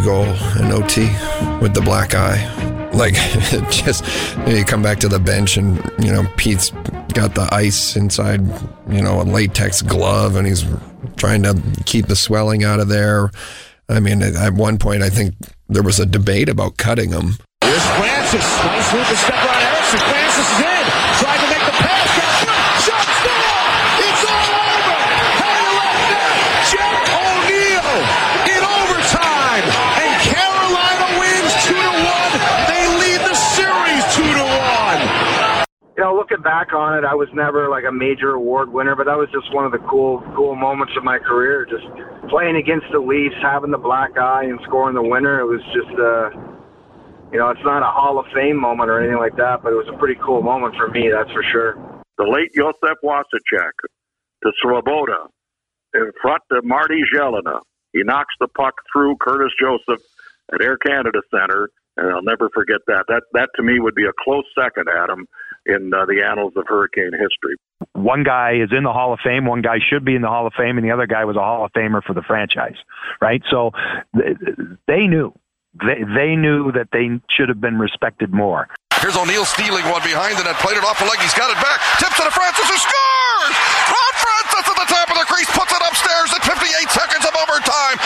Goal in OT with the black eye. Like, just you come back to the bench and, you know, Pete's got the ice inside, you know, a latex glove and he's trying to keep the swelling out of there. I mean, at one point, I think there was a debate about cutting him. Here's Francis. Step on Ericsson. Francis is in. To make the pass. Back on it, I was never like a major award winner, but that was just one of the cool, cool moments of my career. Just playing against the Leafs, having the black eye, and scoring the winner. It was just, uh, you know, it's not a Hall of Fame moment or anything like that, but it was a pretty cool moment for me, that's for sure. The late Josef Vasicek to Svoboda in front of Marty Gelinas. He knocks the puck through Curtis Joseph at Air Canada Center, and I'll never forget that. That that to me would be a close second, Adam, in uh, the annals of Hurricane history. One guy is in the Hall of Fame, one guy should be in the Hall of Fame, and the other guy was a Hall of Famer for the franchise, right? So they knew. They, they knew that they should have been respected more. Here's O'Neill stealing one behind the net, played it off the leg. He's got it back. Tips it to Francis, who scores! Ron Francis at the top of the crease puts it upstairs at 58 seconds of overtime.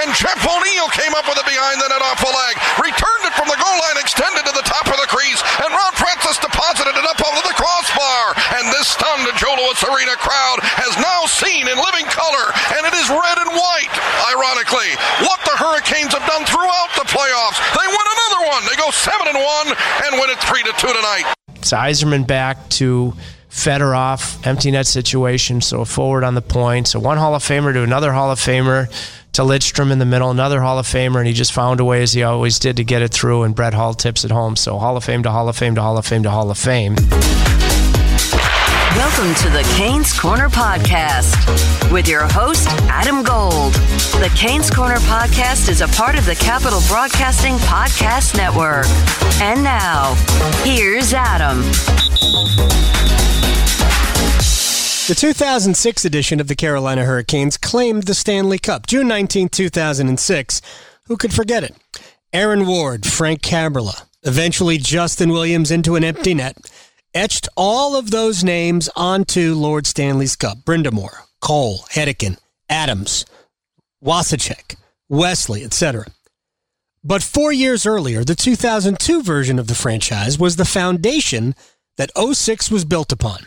And Jeff O'Neill came up with it behind the net off the leg. Returned it from the goal line, extended to the top of the crease, and Ron Francis deposited it up over the crossbar. And this stunned Joe Louis Arena crowd has now seen in living color, and it is red and white, ironically, what the Hurricanes have done throughout the playoffs. They win another one. They go 7 and 1 and win it 3 to 2 tonight. It's Yzerman back to Fedorov, empty net situation, so a forward on the point. So one Hall of Famer to another Hall of Famer to Lidstrom in the middle, another Hall of Famer, and he just found a way as he always did to get it through. And Brett Hull tips it home. So Hall of Fame to Hall of Fame to Hall of Fame to Hall of Fame. Welcome to the Canes Corner Podcast with your host, Adam Gold. The Canes Corner Podcast is a part of the Capital Broadcasting Podcast Network. And now, here's Adam. The 2006 edition of the Carolina Hurricanes claimed the Stanley Cup, June 19, 2006. Who could forget it? Aaron Ward, Frank Kaberle, eventually Justin Williams into an empty net etched all of those names onto Lord Stanley's Cup. Brind'Amour, Cole, Hedican, Adams, Vasicek, Wesley, etc. But four years earlier, the 2002 version of the franchise was the foundation that 06 was built upon.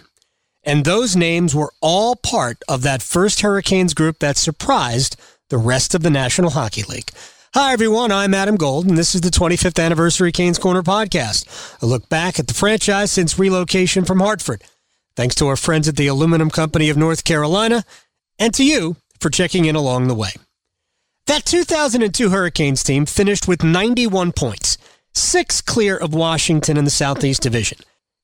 And those names were all part of that first Hurricanes group that surprised the rest of the National Hockey League. Hi, everyone. I'm Adam Gold, and this is the 25th anniversary Canes Corner podcast. A look back at the franchise since relocation from Hartford. Thanks to our friends at the Aluminum Company of North Carolina, and to you for checking in along the way. That 2002 Hurricanes team finished with 91 points, six clear of Washington in the Southeast Division.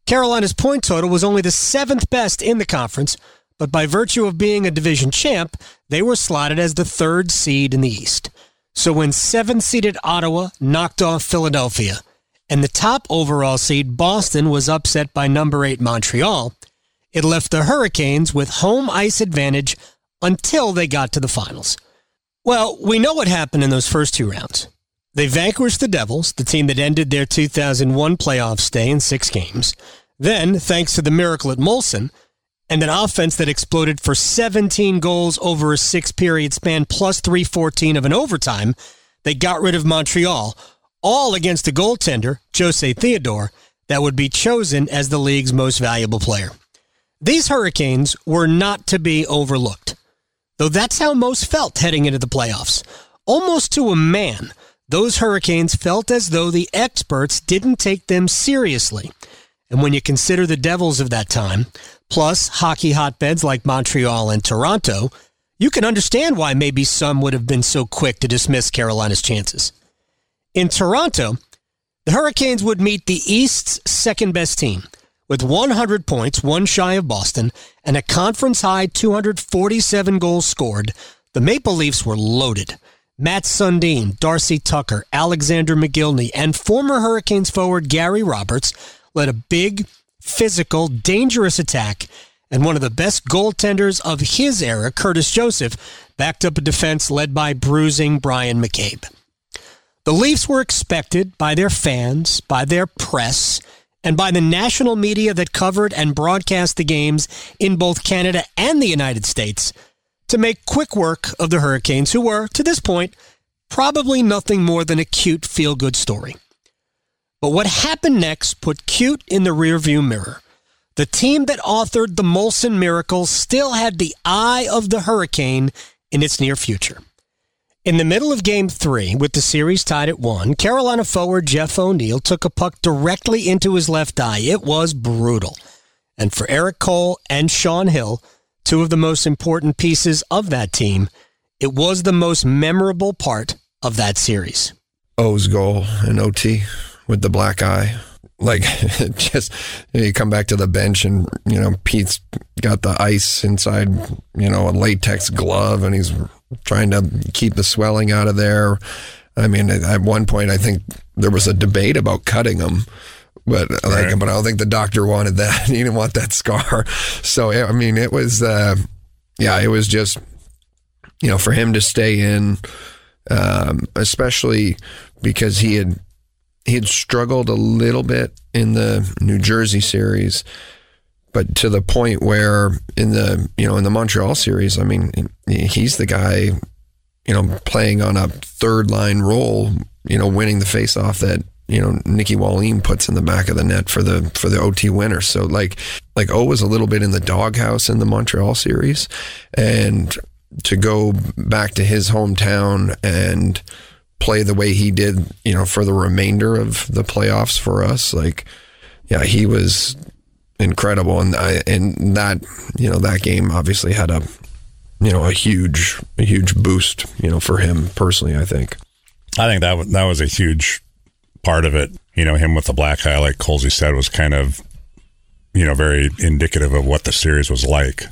Carolina's point total was only the seventh best in the conference, but by virtue of being a division champ, they were slotted as the third seed in the East. So when seven seeded Ottawa knocked off Philadelphia and the top overall seed Boston was upset by number eight Montreal, it left the Hurricanes with home ice advantage until they got to the finals. Well, we know what happened in those first two rounds. They vanquished the Devils, the team that ended their 2001 playoff stay in six games. Then, thanks to the miracle at Molson, and an offense that exploded for 17 goals over a six period span plus 314 of an overtime. They got rid of Montreal, all against a goaltender, Jose Theodore, that would be chosen as the league's most valuable player. These Hurricanes were not to be overlooked, though that's how most felt heading into the playoffs. Almost to a man, those Hurricanes felt as though the experts didn't take them seriously. And when you consider the Devils of that time, plus hockey hotbeds like Montreal and Toronto, you can understand why maybe some would have been so quick to dismiss Carolina's chances. In Toronto, the Hurricanes would meet the East's second best team with 100 points, one shy of Boston, and a conference high 247 goals scored. The Maple Leafs were loaded. Matt Sundin, Darcy Tucker, Alexander Mogilny, and former Hurricanes forward Gary Roberts led a big, physical, dangerous attack and one of the best goaltenders of his era, Curtis Joseph, backed up a defense led by bruising Bryan McCabe. The Leafs were expected by their fans, by their press, and by the national media that covered and broadcast the games in both Canada and the United States to make quick work of the Hurricanes, who were, to this point, probably nothing more than a cute feel good story. But what happened next put cute in the rearview mirror. The team that authored the Molson Miracle still had the eye of the hurricane in its near future. In the middle of game three, with the series tied at one, Carolina forward Jeff O'Neill took a puck directly into his left eye. It was brutal. And for Erik Cole and Sean Hill, two of the most important pieces of that team, it was the most memorable part of that series. O's goal in OT with the black eye. Like, just you come back to the bench and, you know, Pete's got the ice inside, you know, a latex glove and he's trying to keep the swelling out of there. I mean, at one point, I think there was a debate about cutting him. But like, Right. but I don't think the doctor wanted that. He didn't want that scar. So I mean, it was, uh, yeah, it was just, you know, for him to stay in, um, especially because he had he had struggled a little bit in the New Jersey series, but to the point where in the you know in the Montreal series, I mean, he's the guy, you know, playing on a third line role, you know, winning the faceoff that you know Nicky Wallin puts in the back of the net for the for the OT winner. So like like O was a little bit in the doghouse in the Montreal series, and to go back to his hometown and play the way he did, you know, for the remainder of the playoffs for us, like yeah, he was incredible, and I and that you know that game obviously had a you know a huge a huge boost you know for him personally. I think. I think that that was a huge part of it. You know, him with the black eye, like Colsey said, was kind of, you know, very indicative of what the series was like.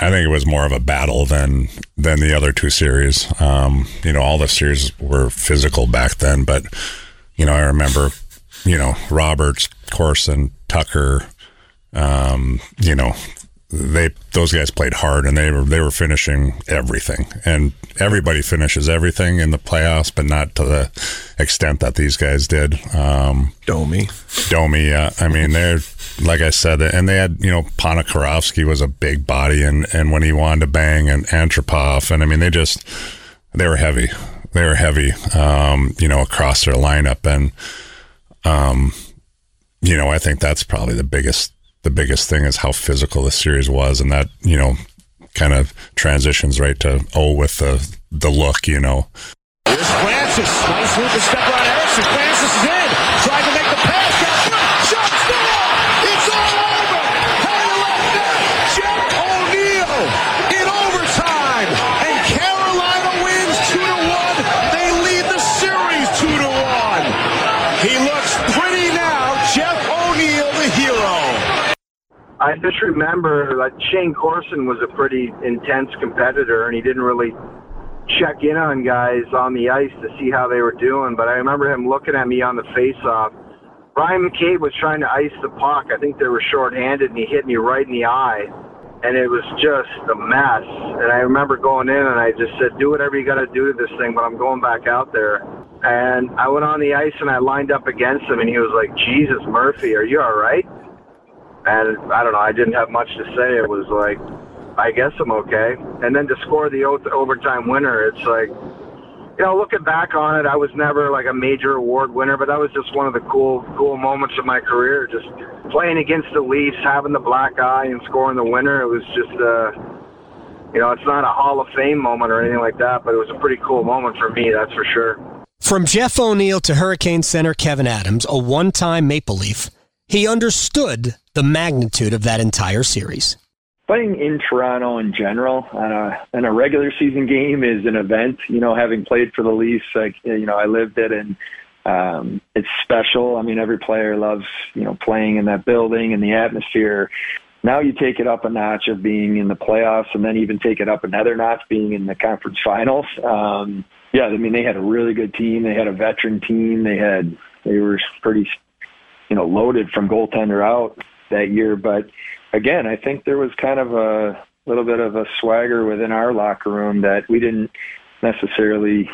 I think it was more of a battle than than the other two series. Um, you know, all the series were physical back then, but you know, I remember, you know, Roberts, Corson, Tucker, um, you know, they those guys played hard and they were they were finishing everything. And everybody finishes everything in the playoffs but not to the extent that these guys did. Um Domi. Domi yeah. I mean they're like I said and they had you know Ponikarovsky was a big body and and when he wanted to bang and Antropov and I mean they just they were heavy. They were heavy um you know across their lineup. And um you know I think that's probably the biggest the biggest thing is how physical the series was, and that you know kind of transitions right to oh with the the look, you know. Here's Francis. Nice move to step on. Francis is in. To make the pass. I just remember that Shayne Corson was a pretty intense competitor, and he didn't really check in on guys on the ice to see how they were doing. But I remember him looking at me on the face-off. Bryan McCabe was trying to ice the puck. I think they were shorthanded, and he hit me right in the eye, and it was just a mess. And I remember going in, and I just said, "Do whatever you got to do to this thing," but I'm going back out there. And I went on the ice, and I lined up against him, and he was like, "Jesus, Murphy, are you all right?" And I don't know, I didn't have much to say. It was like, I guess I'm okay. And then to score the overtime winner, it's like, you know, looking back on it, I was never like a major award winner, but that was just one of the cool, cool moments of my career. Just playing against the Leafs, having the black eye, and scoring the winner. It was just, uh, you know, it's not a Hall of Fame moment or anything like that, but it was a pretty cool moment for me, that's for sure. From Jeff O'Neill to Hurricane center Kevyn Adams, a one time Maple Leaf, he understood the magnitude of that entire series. playing in Toronto in general on a in a regular season game is an event. You know, having played for the Leafs, like you know, I lived it and um, it's special. I mean, every player loves you know playing in that building and the atmosphere. Now you take it up a notch of being in the playoffs, and then even take it up another notch being in the conference finals. Um, yeah, I mean they had a really good team. They had a veteran team. They had they were pretty you know loaded from goaltender out that year, but again, I think there was kind of a little bit of a swagger within our locker room that we didn't necessarily.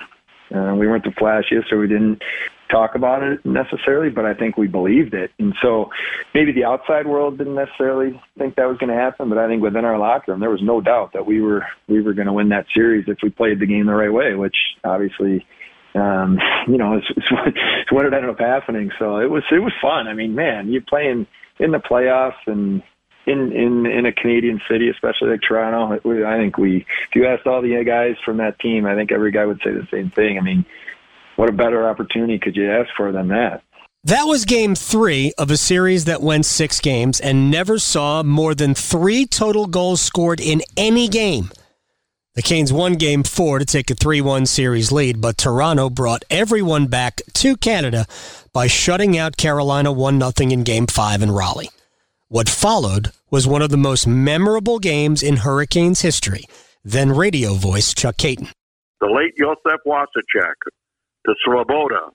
Uh, we weren't the flashiest, or we didn't talk about it necessarily, but I think we believed it. And so maybe the outside world didn't necessarily think that was going to happen, but I think within our locker room there was no doubt that we were we were going to win that series if we played the game the right way, which obviously um, you know, it's, it's, what, it's what it ended up happening. So it was it was fun. I mean, man, you're playing in the playoffs and in in in a Canadian city, especially like Toronto. I think we, if you asked all the guys from that team, I think every guy would say the same thing. I mean, what a better opportunity could you ask for than that? That was game three of a series that went six games and never saw more than three total goals scored in any game. The Canes won game four to take a 3 1 series lead, but Toronto brought everyone back to Canada by shutting out Carolina 1 0 in game five in Raleigh. What followed was one of the most memorable games in Hurricanes history. Then radio voice Chuck Kaiton. The late Josef Vasicek to Svoboda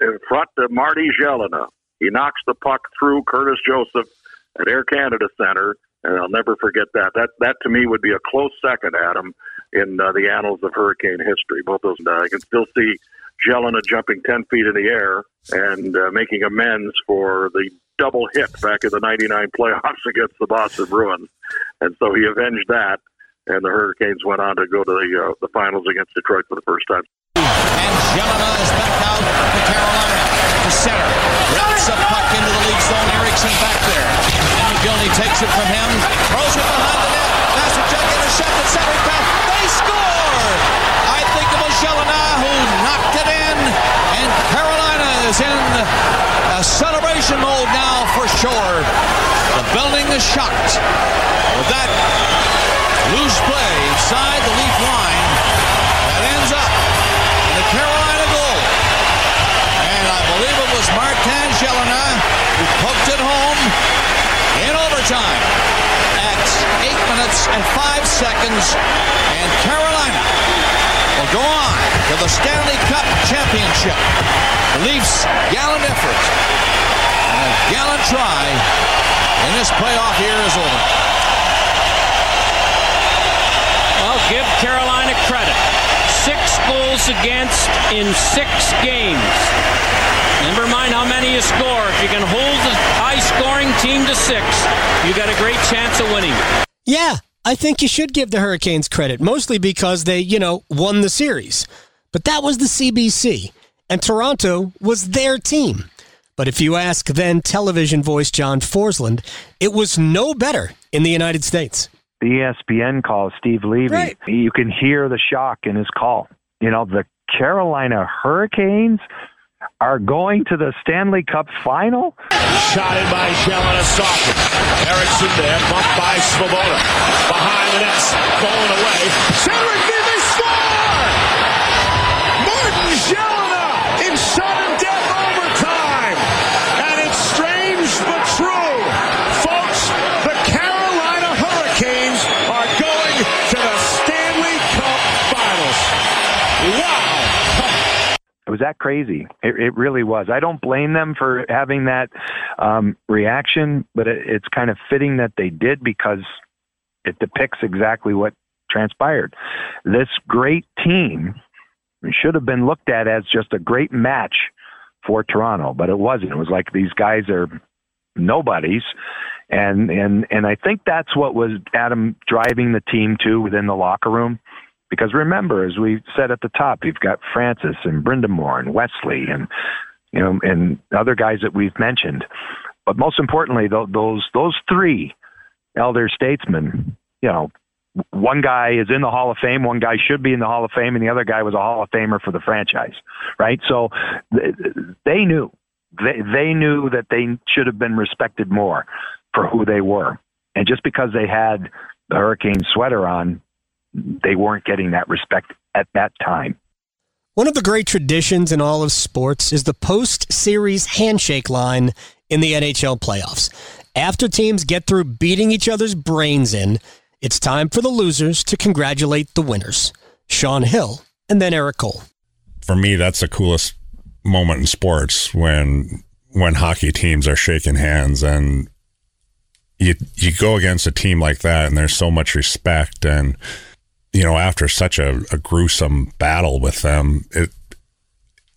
in front of Marty Gelinas. He knocks the puck through Curtis Joseph at Air Canada Center, and I'll never forget that. That that to me would be a close second, Adam, in uh, the annals of Hurricane history. Both those, uh, I can still see Gelinas jumping ten feet in the air and uh, making amends for the double hit back in the '99 playoffs against the Boston Bruins, and so he avenged that. And the Hurricanes went on to go to the uh, the finals against Detroit for the first time. And Gelinas is back out to Carolina to center. Rips a puck into the lead zone. Eriksson back there. Mogilny takes it from him. Throws it behind the net. Masachuk intercepted center pass. They score! I think was Gelinas who knocked it in. And Carolina is in a celebration mode now for sure. The building is shocked. With that loose play inside the Leaf line, that ends up in the Carolina goal. And I believe it was Martin Gelinas who poked it home in overtime at 8 minutes and 5 seconds. And Carolina will go on to the Stanley Cup Championship. The Leafs' gallant effort and a gallant try in this playoff here is over. Well, give Carolina credit. Six goals against in six games. Never mind how many you score. If you can hold the high scoring team to six, you got a great chance of winning. Yeah, I think you should give the Hurricanes credit, mostly because they, you know, won the series. But that was the CBC, and Toronto was their team. But if you ask then television voice John Forslund, it was no better in the United States. The ESPN call, Steve Levy, Right. you can hear the shock in his call. You know, the Carolina Hurricanes are going to the Stanley Cup final? Shot in by softly. Eriksson there, bumped by Svoboda. Behind the nets, going away. Cedric It was that crazy. It, it really was. I don't blame them for having that um, reaction, but it, it's kind of fitting that they did because it depicts exactly what transpired. This great team should have been looked at as just a great match for Toronto, but it wasn't. It was like these guys are nobodies. And and and I think that's what was Adam driving the team to within the locker room. Because remember, as we said at the top, you've got Francis and Brind'Amour and Wesley and you know and other guys that we've mentioned. But most importantly, tho- those those three elder statesmen, you know, one guy is in the Hall of Fame, one guy should be in the Hall of Fame, and the other guy was a Hall of Famer for the franchise, right? So they knew they they knew that they should have been respected more for who they were, and just because they had the Hurricane sweater on, they weren't getting that respect at that time. One of the great traditions in all of sports is the post series handshake line in the NHL playoffs. After teams get through beating each other's brains in, it's time for the losers to congratulate the winners. Sean Hill and then Erik Cole. for me, that's the coolest moment in sports when when hockey teams are shaking hands and you you go against a team like that, and there's so much respect, and you know, after such a, a gruesome battle with them, it.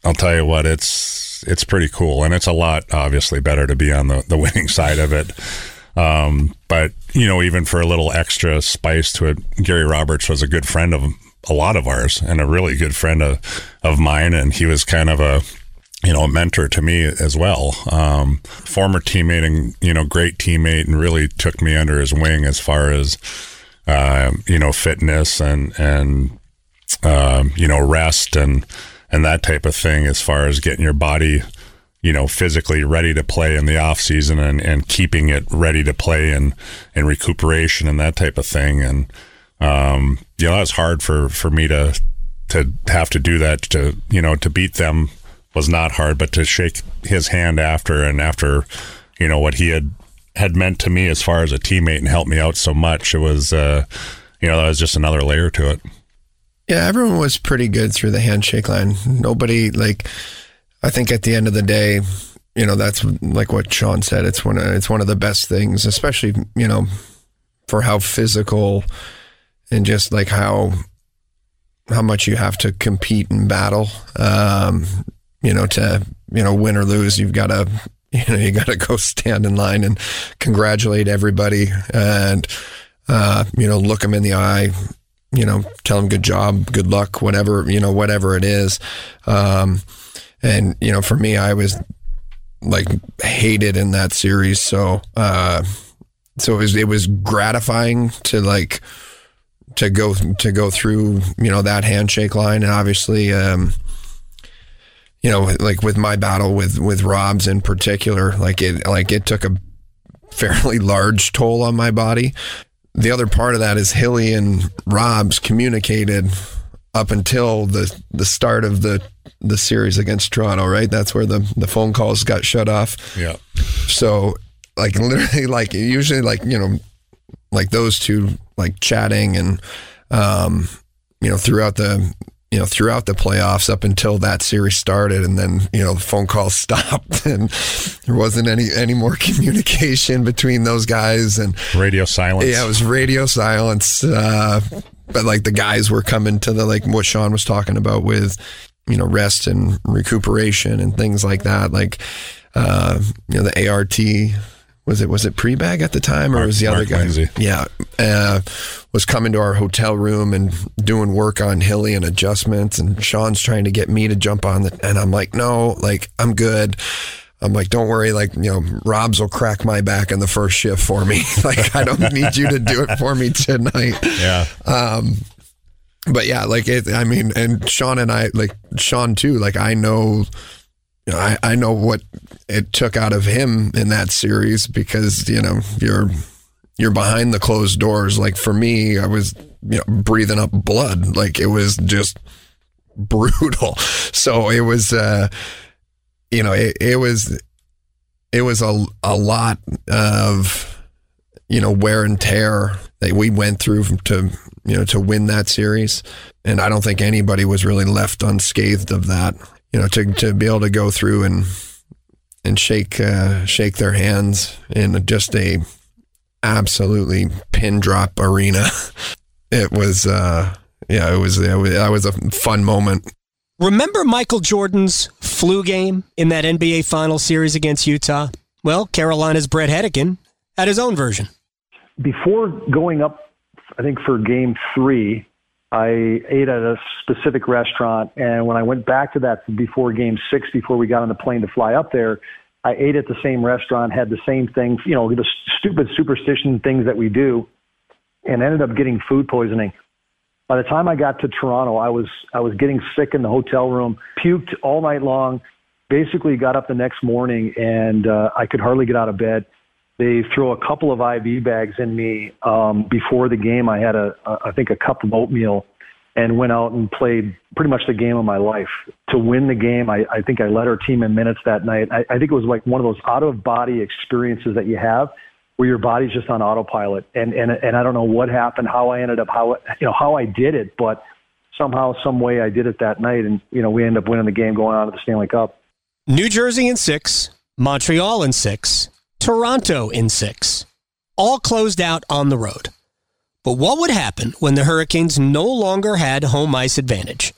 I'll tell you what, it's it's pretty cool, and it's a lot obviously better to be on the the winning side of it. Um, but you know, even for a little extra spice to it, Gary Roberts was a good friend of a lot of ours and a really good friend of, of mine. And he was kind of a, you know, a mentor to me as well. Um, former teammate and, you know, great teammate and really took me under his wing as far as, uh, you know, fitness and, and, um, you know, rest and, and that type of thing as far as getting your body, you know, physically ready to play in the off season and, and keeping it ready to play and, and recuperation and that type of thing. And, um, you know, that was hard for, for me to, to have to do that to, you know, to beat them was not hard, but to shake his hand after and after, you know, what he had, had meant to me as far as a teammate and helped me out so much, it was, uh, you know, that was just another layer to it. Yeah, everyone was pretty good through the handshake line. Nobody like I think at the end of the day, you know, that's like what Sean said. It's one of, it's one of the best things, especially, you know, for how physical and just like how how much you have to compete and battle. Um, you know, to you know, win or lose, you've got to you know you got to go stand in line and congratulate everybody and uh, you know look them in the eye. You know, tell them good job, good luck, whatever you know, whatever it is. Um, and you know, for me, I was like hated in that series. So, uh, so it was it was gratifying to like to go to go through you know that handshake line, and obviously, um, you know, like with my battle with with Robs in particular, like it like it took a fairly large toll on my body. The other part of that is Hilly and Robs communicated up until the the start of the the series against Toronto, right? That's where the the phone calls got shut off. Yeah. So like literally like usually like, you know, like those two like chatting and um you know throughout the you know throughout the playoffs up until that series started and then you know the phone calls stopped and there wasn't any any more communication between those guys and radio silence. Yeah it was radio silence uh but like the guys were coming to the like what Sean was talking about with you know rest and recuperation and things like that like uh you know the ART was it was it pre-bag at the time or Mark- was the other Mark guy Lindsay. yeah uh was coming to our hotel room and doing work on Hilly and adjustments and Sean's trying to get me to jump on the and I'm like no like I'm good I'm like, don't worry, like, you know, Robs will crack my back in the first shift for me. like, I don't need you to do it for me tonight. Yeah. Um, but yeah, like it, I mean, and Sean and I, like Sean too, like I know, you know, I, I know what it took out of him in that series because, you know, you're, you're behind the closed doors. Like for me, I was, you know, breathing up blood. Like it was just brutal. So it was, uh, you know, it, it was, it was a, a lot of, you know, wear and tear that we went through to, you know, to win that series. And I don't think anybody was really left unscathed of that, you know, to, to be able to go through and, and shake, uh, shake their hands in just a absolutely pin drop arena. It was, uh, yeah, it was, it was, that was a fun moment. Remember Michael Jordan's flu game in that NBA final series against Utah? Well, Carolina's Bret Hedican had his own version. before going up, I think for game three, I ate at a specific restaurant. And when I went back to that before game six, before we got on the plane to fly up there, I ate at the same restaurant, had the same thing, you know, the stupid superstition things that we do, and ended up getting food poisoning. By the time I got to Toronto, I was I was getting sick in the hotel room, puked all night long. Basically, got up the next morning and uh, I could hardly get out of bed. They throw a couple of IV bags in me um, before the game. I had a, a I think a cup of oatmeal and went out and played pretty much the game of my life to win the game. I, I think I led our team in minutes that night. I, I think it was like one of those out of body experiences that you have where your body's just on autopilot. And, and, and I don't know what happened, how I ended up, how, you know, how I did it, but somehow, some way I did it that night. And, you know, we ended up winning the game going on to the Stanley Cup. New Jersey in six, Montreal in six, Toronto in six. all closed out on the road. But what would happen when the Hurricanes no longer had home ice advantage?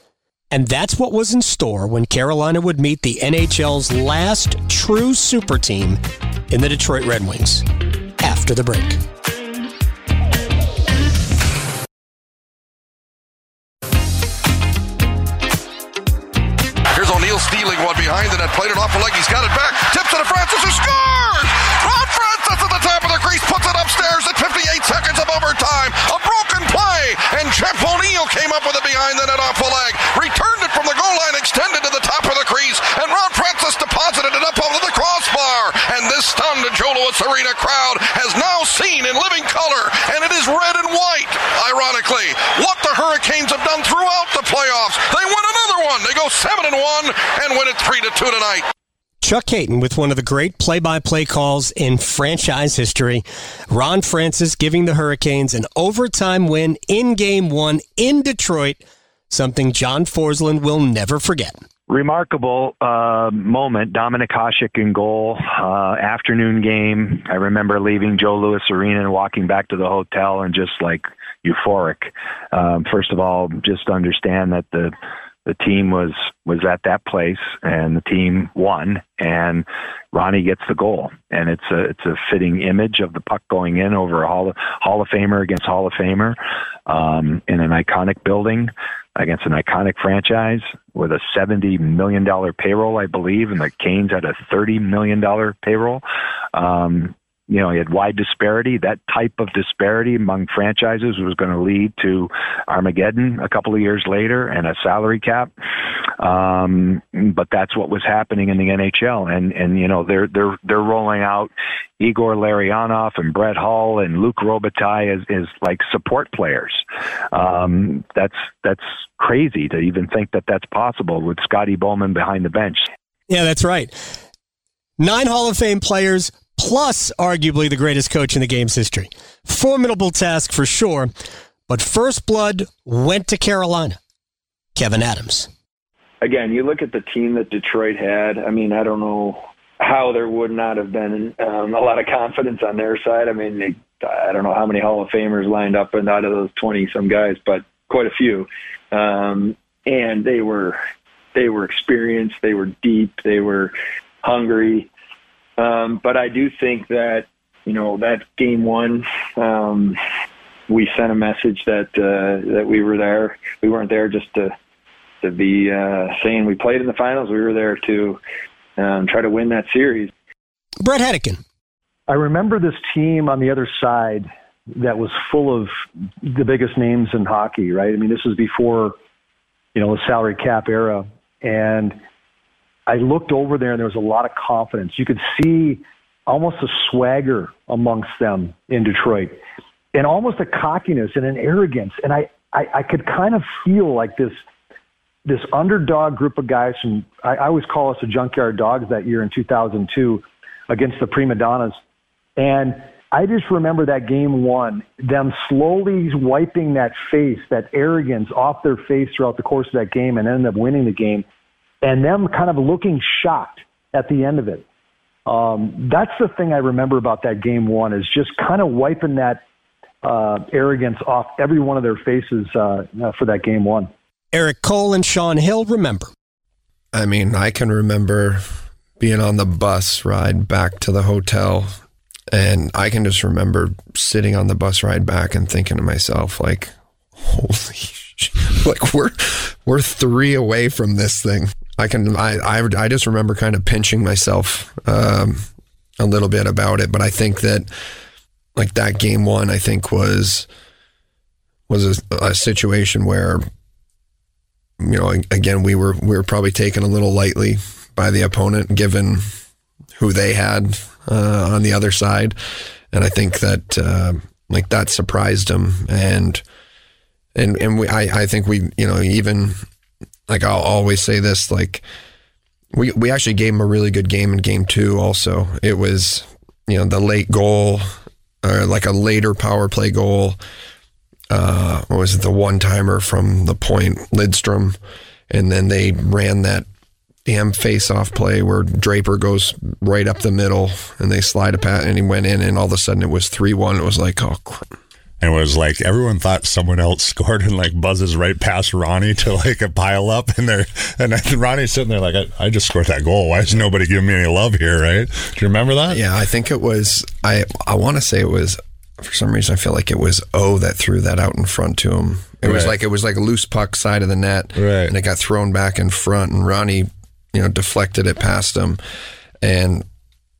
And that's what was in store when Carolina would meet the NHL's last true super team in the Detroit Red Wings after the break. Here's O'Neill stealing one behind the net, played it off a leg. He's got it back. Tips it to Francis, who scores! The crease, puts it upstairs at 58 seconds of overtime. A broken play, and Jeff O'Neill came up with it behind the net off a leg. Returned it from the goal line, extended to the top of the crease, and Ron Francis deposited it up over the crossbar. And this stunned Louis Arena crowd has now seen in living color, and it is red and white, ironically, what the Hurricanes have done throughout the playoffs. They win another one. They go 7 and 1 and win it 3 to 2 tonight. Chuck Kaiton with one of the great play by play calls in franchise history. Ron Francis giving the Hurricanes an overtime win in game one in Detroit, something John Forslund will never forget. remarkable uh, moment. Dominik Hasek in goal, uh, afternoon game. I remember leaving Joe Louis Arena and walking back to the hotel and just like euphoric. Um, first of all, just understand that the the team was was at that place and the team won and Ronnie gets the goal and it's a it's a fitting image of the puck going in over a Hall of, Hall of Famer against Hall of Famer um, in an iconic building against an iconic franchise with a seventy million dollar payroll, I believe, and the Canes had a thirty million dollar payroll. Um, you know, he had wide disparity. That type of disparity among franchises was going to lead to Armageddon a couple of years later and a salary cap. Um, but that's what was happening in the NHL, and and you know they're they're they're rolling out Igor Larionov and Brett Hull and Luc Robitaille as, as like support players. Um, that's that's crazy to even think that that's possible with Scotty Bowman behind the bench. Yeah, that's right. Nine Hall of Fame players, plus arguably the greatest coach in the game's history. Formidable task for sure, but first blood went to Carolina. Kevyn Adams. Again, you look at the team that Detroit had. I mean, I don't know how there would not have been um, a lot of confidence on their side. I mean, they, I don't know how many Hall of Famers lined up and out of those twenty some guys, but quite a few. Um, and they were they were experienced, they were deep, they were hungry. Um, but I do think that you know that game one, um, we sent a message that uh, that we were there. We weren't there just to to be uh, saying we played in the finals. We were there to um, try to win that series. Bret Hedican. I remember this team on the other side that was full of the biggest names in hockey, right? I mean, this was before, you know, the salary cap era. And I looked over there and there was a lot of confidence. You could see almost a swagger amongst them in Detroit and almost a cockiness and an arrogance. And I, I, I could kind of feel like this this underdog group of guys from I, I always call us the junkyard dogs that year in 2002 against the prima donnas and I just remember that game one, them slowly wiping that face, that arrogance off their face throughout the course of that game and ended up winning the game, and them kind of looking shocked at the end of it. Um, that's the thing I remember about that game one is just kind of wiping that uh, arrogance off every one of their faces uh, for that game one. Erik Cole and Sean Hill remember. I mean, I can remember being on the bus ride back to the hotel and I can just remember sitting on the bus ride back and thinking to myself, like, holy shit, like we're we're three away from this thing. I can I I, I just remember kind of pinching myself um, a little bit about it, but I think that like that game one, I think was was a, a situation where you know again we were we were probably taken a little lightly by the opponent given who they had uh, on the other side, and I think that uh, like that surprised them. And and and we, I I think we you know even like I'll always say this like we we actually gave him a really good game in game two. Also, it was you know the late goal or like a later power play goal. Uh, what was it the one timer from the point Lidstrom, and then they ran that damn face-off play where Draper goes right up the middle and they slide a pat and he went in and all of a sudden it was three one. It was like oh. Crap. And it was like everyone thought someone else scored and like buzzes right past Ronnie to like a pile up and there and Ronnie's sitting there like I, I just scored that goal. Why is nobody giving me any love here? Right? Do you remember that? Yeah, I think it was. I I want to say it was. For some reason, I feel like it was O that threw that out in front to him. It was like it was like a loose puck side of the net, Right. and it got thrown back in front, and Ronnie, you know, deflected it past him, and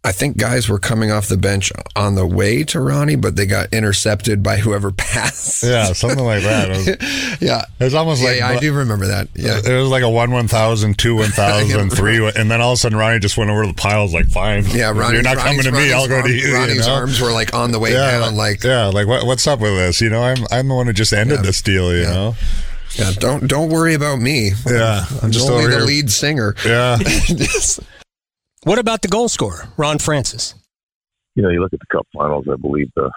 I think guys were coming off the bench on the way to Ronnie, but they got intercepted by whoever passed. Yeah, something like that. It was, yeah, it was almost yeah, like yeah, I do remember that. Yeah, It was like a one one thousand, two one thousand, three, and then all of a sudden Ronnie just went over the piles like fine. yeah. Ronnie, you're not Ronnie's- coming to me. I'll go to you. you Ronnie's know? arms were like on the way yeah, down, like yeah, like what, what's up with this? You know, I'm I'm the one who just ended this deal. You know, yeah. Don't don't worry about me. Yeah, I'm just only the lead singer. Yeah. What about the goal scorer, Ron Francis? you know, you look at the Cup Finals. I believe the,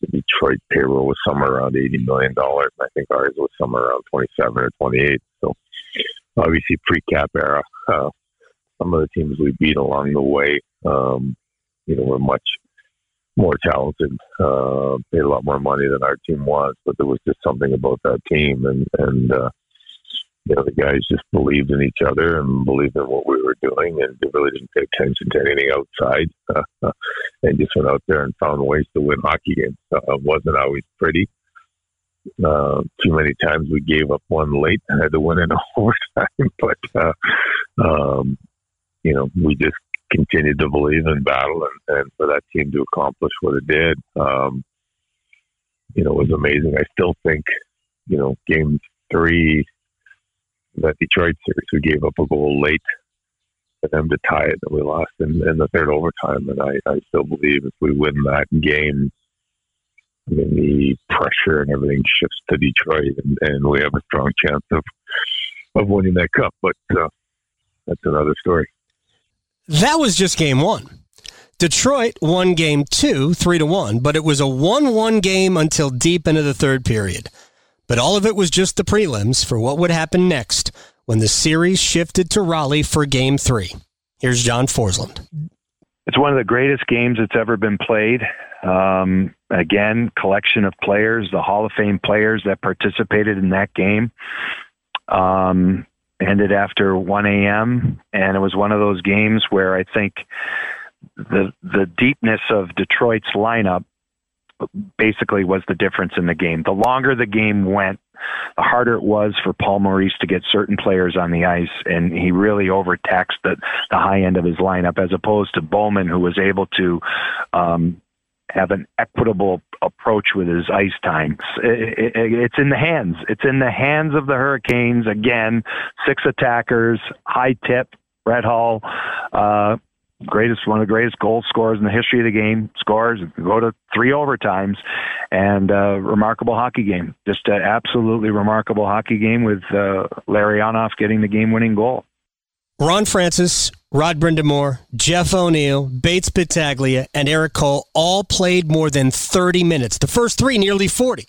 the Detroit payroll was somewhere around eighty million dollars. And I think ours was somewhere around twenty-seven or twenty-eight. So obviously, pre-cap era. Uh, some of the teams we beat along the way, um, you know, were much more talented, uh, paid a lot more money than our team was. But there was just something about that team, and and uh, you know, the guys just believed in each other and believed in what we were doing, and they really didn't pay attention to anything outside, and just went out there and found ways to win hockey games. Uh, it wasn't always pretty. Uh, too many times we gave up one late and had to win in overtime, but uh, um, you know, we just continued to believe in battle, and, and for that team to accomplish what it did, um, you know, was amazing. I still think, you know, game three that Detroit series, we gave up a goal late for them to tie it, and we lost in, in the third overtime. And I, I still believe if we win that game, I mean, the pressure and everything shifts to Detroit, and, and we have a strong chance of of winning that cup. But uh, that's another story. That was just game one. Detroit won game two, three to one, but it was a one-one game until deep into the third period. But all of it was just the prelims for what would happen next when the series shifted to Raleigh for game three. Here's John Forslund. It's one of the greatest games that's ever been played. Um, again, collection of players, the Hall of Fame players that participated in that game. Um, ended after 1 a.m. and it was one of those games where I think the the deepness of Detroit's lineup basically was the difference in the game. The longer the game went, the harder it was for Paul Maurice to get certain players on the ice, and he really overtaxed the, the high end of his lineup as opposed to Bowman, who was able to um, have an equitable approach with his ice time. It, it, it's in the hands. It's in the hands of the Hurricanes again. Six attackers, high tip. Brett Hull, uh, greatest one of the greatest goal scorers in the history of the game. Scores go to three overtimes, and uh, remarkable hockey game. Just an absolutely remarkable hockey game with uh, Larionov getting the game-winning goal. Ron Francis, Rod Brind'Amour, Jeff O'Neill, Bates Battaglia, and Erik Cole all played more than 30 minutes. The first three, nearly 40.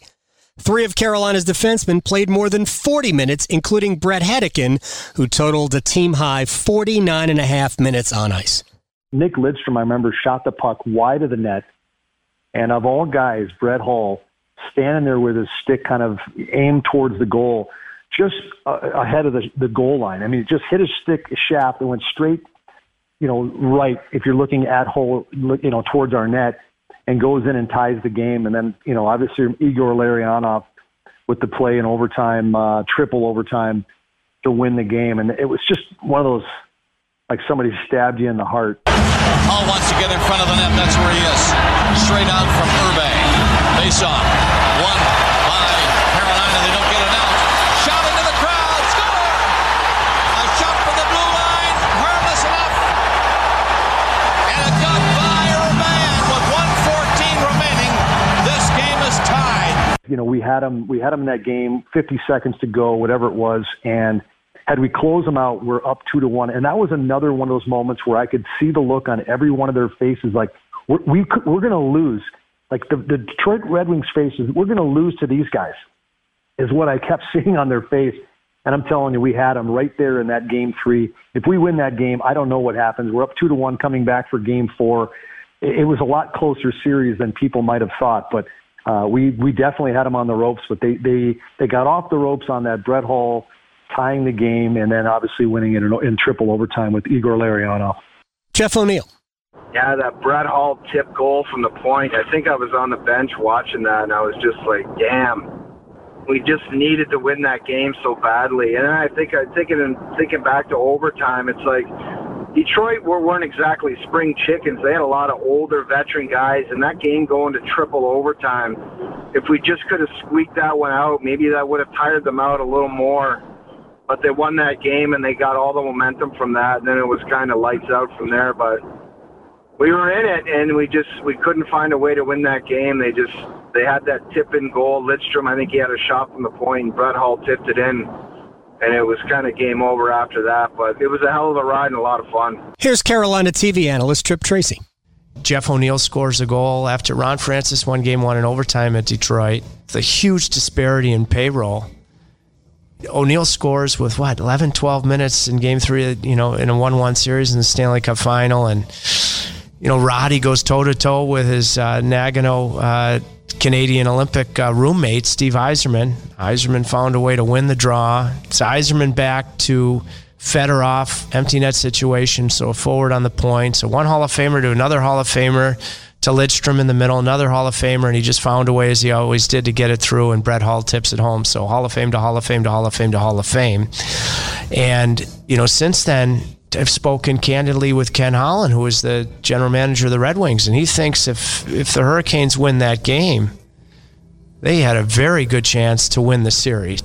Three of Carolina's defensemen played more than 40 minutes, including Bret Hedican, who totaled a team high 49 and a half minutes on ice. Nick Lidstrom, I remember, shot the puck wide of the net. And of all guys, Brett Hull, standing there with his stick kind of aimed towards the goal, just uh, ahead of the, the goal line. I mean, it just hit his stick shaft and went straight, you know, right if you're looking at hole, you know, towards our net and goes in and ties the game. And then, you know, obviously Igor Larionov with the play in overtime, uh, triple overtime to win the game. And it was just one of those, like somebody stabbed you in the heart. Hull wants to get in front of the net. That's where he is. Straight out from Irbe. Face off. One by Carolina. They don't get it out. Shot into the crowd. Score! A shot from the blue line. Harmless enough. And it got by Irbe with 114 remaining. This game is tied. you know, we had them, we had them in that game, 50 seconds to go, whatever it was, and had we closed them out, we're up two to one, and that was another one of those moments where I could see the look on every one of their faces, like we're, we could, we're going to lose, like the, the Detroit Red Wings faces, we're going to lose to these guys, is what I kept seeing on their face, And I'm telling you, we had them right there in that game three. If we win that game, I don't know what happens. We're up two to one coming back for game four. It, it was a lot closer series than people might have thought, but uh, we we definitely had them on the ropes. But they they they got off the ropes on that Brett Hull tying the game, and then obviously winning it in, in triple overtime with Igor Larionov. Jeff O'Neill. Yeah, that Brett Hull tip goal from the point. I think I was on the bench watching that, and I was just like, "Damn, we just needed to win that game so badly." And I think I thinking and thinking back to overtime, it's like Detroit were, weren't exactly spring chickens. They had a lot of older veteran guys, and that game going to triple overtime. If we just could have squeaked that one out, maybe that would have tired them out a little more. But they won that game, and they got all the momentum from that. And then it was kind of lights out from there. But we were in it, and we just we couldn't find a way to win that game. They just they had that tip in goal. Lidstrom, I think he had a shot from the point, and Brett Hull tipped it in, and it was kind of game over after that. But it was a hell of a ride and a lot of fun. Here's Carolina TV analyst Tripp Tracy. Jeff O'Neill scores a goal after Ron Francis won game one in overtime at Detroit. The huge disparity in payroll. O'Neill scores with what 11, 12 minutes in game three, you know, in a 1 1 series in the Stanley Cup final. And, you know, Roddy goes toe to toe with his uh, Nagano uh, Canadian Olympic uh, roommate, Steve Yzerman. Yzerman found a way to win the draw. It's Yzerman back to Fedorov, empty net situation, so a forward on the point. So one Hall of Famer to another Hall of Famer to Lidstrom in the middle, another Hall of Famer, and he just found a way as he always did to get it through. And Brett Hull tips it home. So Hall of Fame to Hall of Fame to Hall of Fame to Hall of Fame. And you know, since then, I've spoken candidly with Ken Holland, who is the general manager of the Red Wings, and he thinks if if the Hurricanes win that game, they had a very good chance to win the series.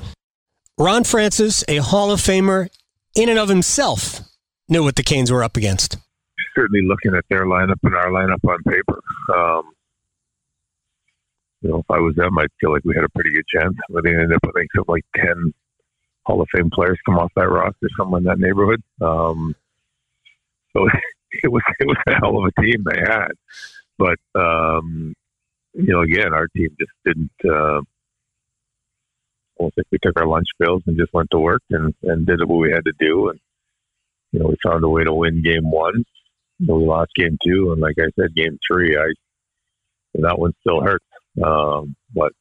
Ron Francis, a Hall of Famer in and of himself, knew what the Canes were up against certainly looking at their lineup and our lineup on paper. Um, you know, if I was them, I'd feel like we had a pretty good chance. But they ended up, with think, like 10 Hall of Fame players come off that roster, somewhere in that neighborhood. Um, so it was it was a hell of a team they had. But um, you know, again, our team just didn't. Uh, I think we took our lunch bills and just went to work and, and did what we had to do. And you know, we found a way to win game one we lost game two, and like I said, game three, I that one still hurts. Um, but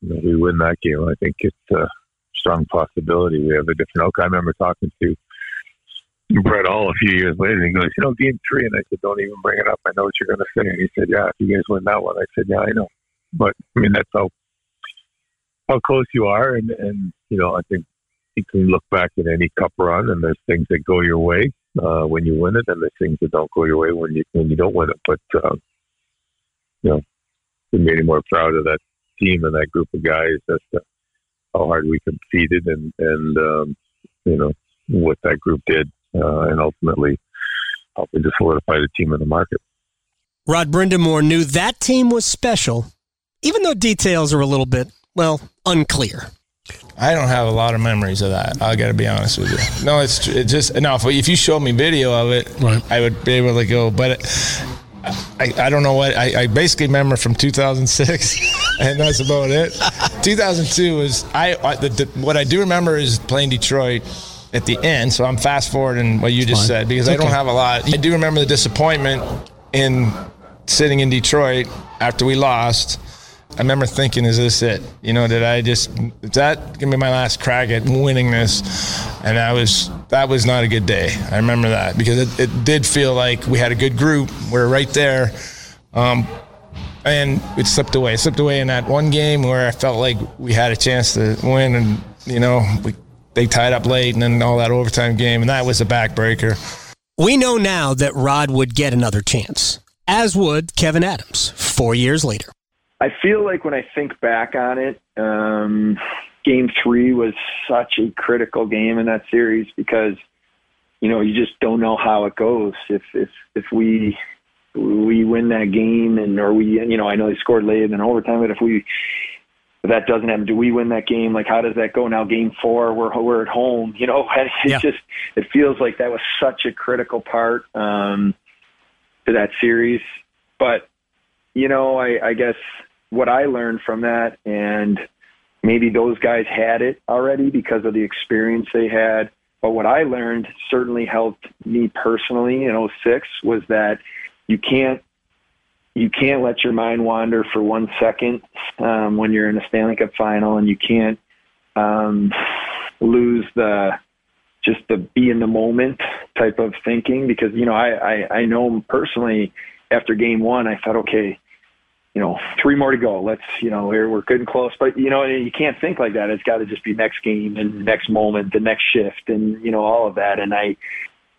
you know, we win that game. I think it's a strong possibility. We have a different outcome. I remember talking to Brett Hull a few years later, and he goes, "You know, game three," and I said, "Don't even bring it up. I know what you're going to say." And he said, "Yeah, if you guys win that one," I said, "Yeah, I know." But I mean, that's how how close you are, and and you know, I think you can look back at any cup run, and there's things that go your way, uh, when you win it, and there's things that don't go your way when you when you don't win it. But uh, you know, we made me more proud of that team and that group of guys as to how hard we competed and and um, you know what that group did, uh, and ultimately helping to solidify the team in the market. Rod Brind'Amour knew that team was special, even though details are a little bit well unclear. I don't have a lot of memories of that. I got to be honest with you. No, it's it just no. If, if you showed me video of it, right. I would be able to go. But I, I don't know what I, I basically remember from 2006, and that's about it. 2002 was I, I the, the, what I do remember is playing Detroit at the end. So I'm fast forwarding what you just fine. said because I don't have a lot. I do remember the disappointment in sitting in Detroit after we lost I remember thinking, is this it? You know, did I just, is that to be my last crack at winning this? And that was, that was not a good day. I remember that because it, it did feel like we had a good group. We are right there. Um, and it slipped away. It slipped away in that one game where I felt like we had a chance to win and, you know, we, they tied up late and then all that overtime game. And that was a backbreaker. We know now that Rod would get another chance, as would Kevyn Adams four years later. I feel like when I think back on it, um, game three was such a critical game in that series because, you know, you just don't know how it goes. If, if, if we, we win that game and, or we, you know, I know they scored late in overtime, but if we, if that doesn't happen, do we win that game? Like, how does that go now? Game four, we're, we're at home, you know, it yeah. just, it feels like that was such a critical part, um, to that series. But, you know, I, I guess what I learned from that and maybe those guys had it already because of the experience they had. But what I learned certainly helped me personally in 06 was that you can't you can't let your mind wander for one second um, when you're in a Stanley Cup final, and you can't um, lose the just the be in the moment type of thinking because you know I, I I know personally after game one I thought okay you know three more to go let's you know we're we're good and close but you know you can't think like that it's got to just be next game and next moment the next shift and you know all of that and I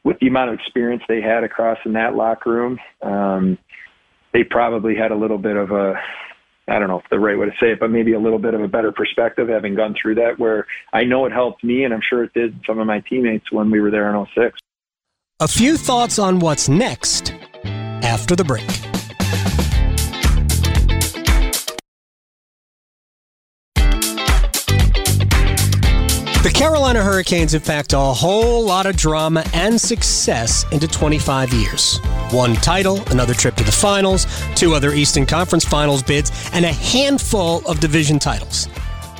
with the amount of experience they had across in that locker room um, they probably had a little bit of a I don't know if the right way to say it, but maybe a little bit of a better perspective having gone through that where I know it helped me and I'm sure it did some of my teammates when we were there in 06. A few thoughts on what's next after the break. The Carolina Hurricanes have packed a whole lot of drama and success into 25 years. One title, another trip to the finals, two other Eastern Conference Finals bids, and a handful of division titles.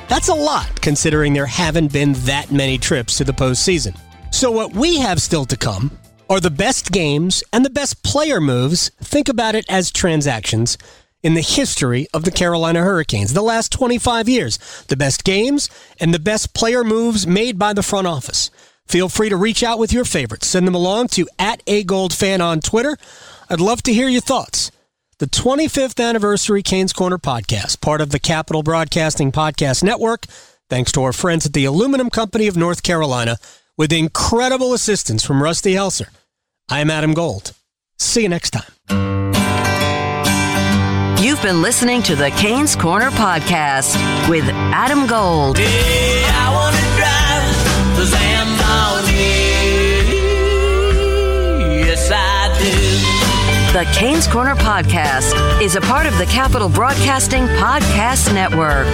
That's a lot considering there haven't been that many trips to the postseason. So, what we have still to come are the best games and the best player moves. Think about it as transactions in the history of the Carolina Hurricanes, the last 25 years. The best games and the best player moves made by the front office. Feel free to reach out with your favorites. Send them along to at a gold fan on Twitter. I'd love to hear your thoughts. The 25th anniversary Canes Corner podcast, part of the Capital Broadcasting Podcast Network, thanks to our friends at the Aluminum Company of North Carolina, with incredible assistance from Rusty Helser. I'm Adam Gold. See you next time. You've been listening to the Canes Corner podcast with Adam Gold. I wanna drive the Zamboni. Yes, I do. The Canes Corner podcast is a part of the Capital Broadcasting Podcast Network.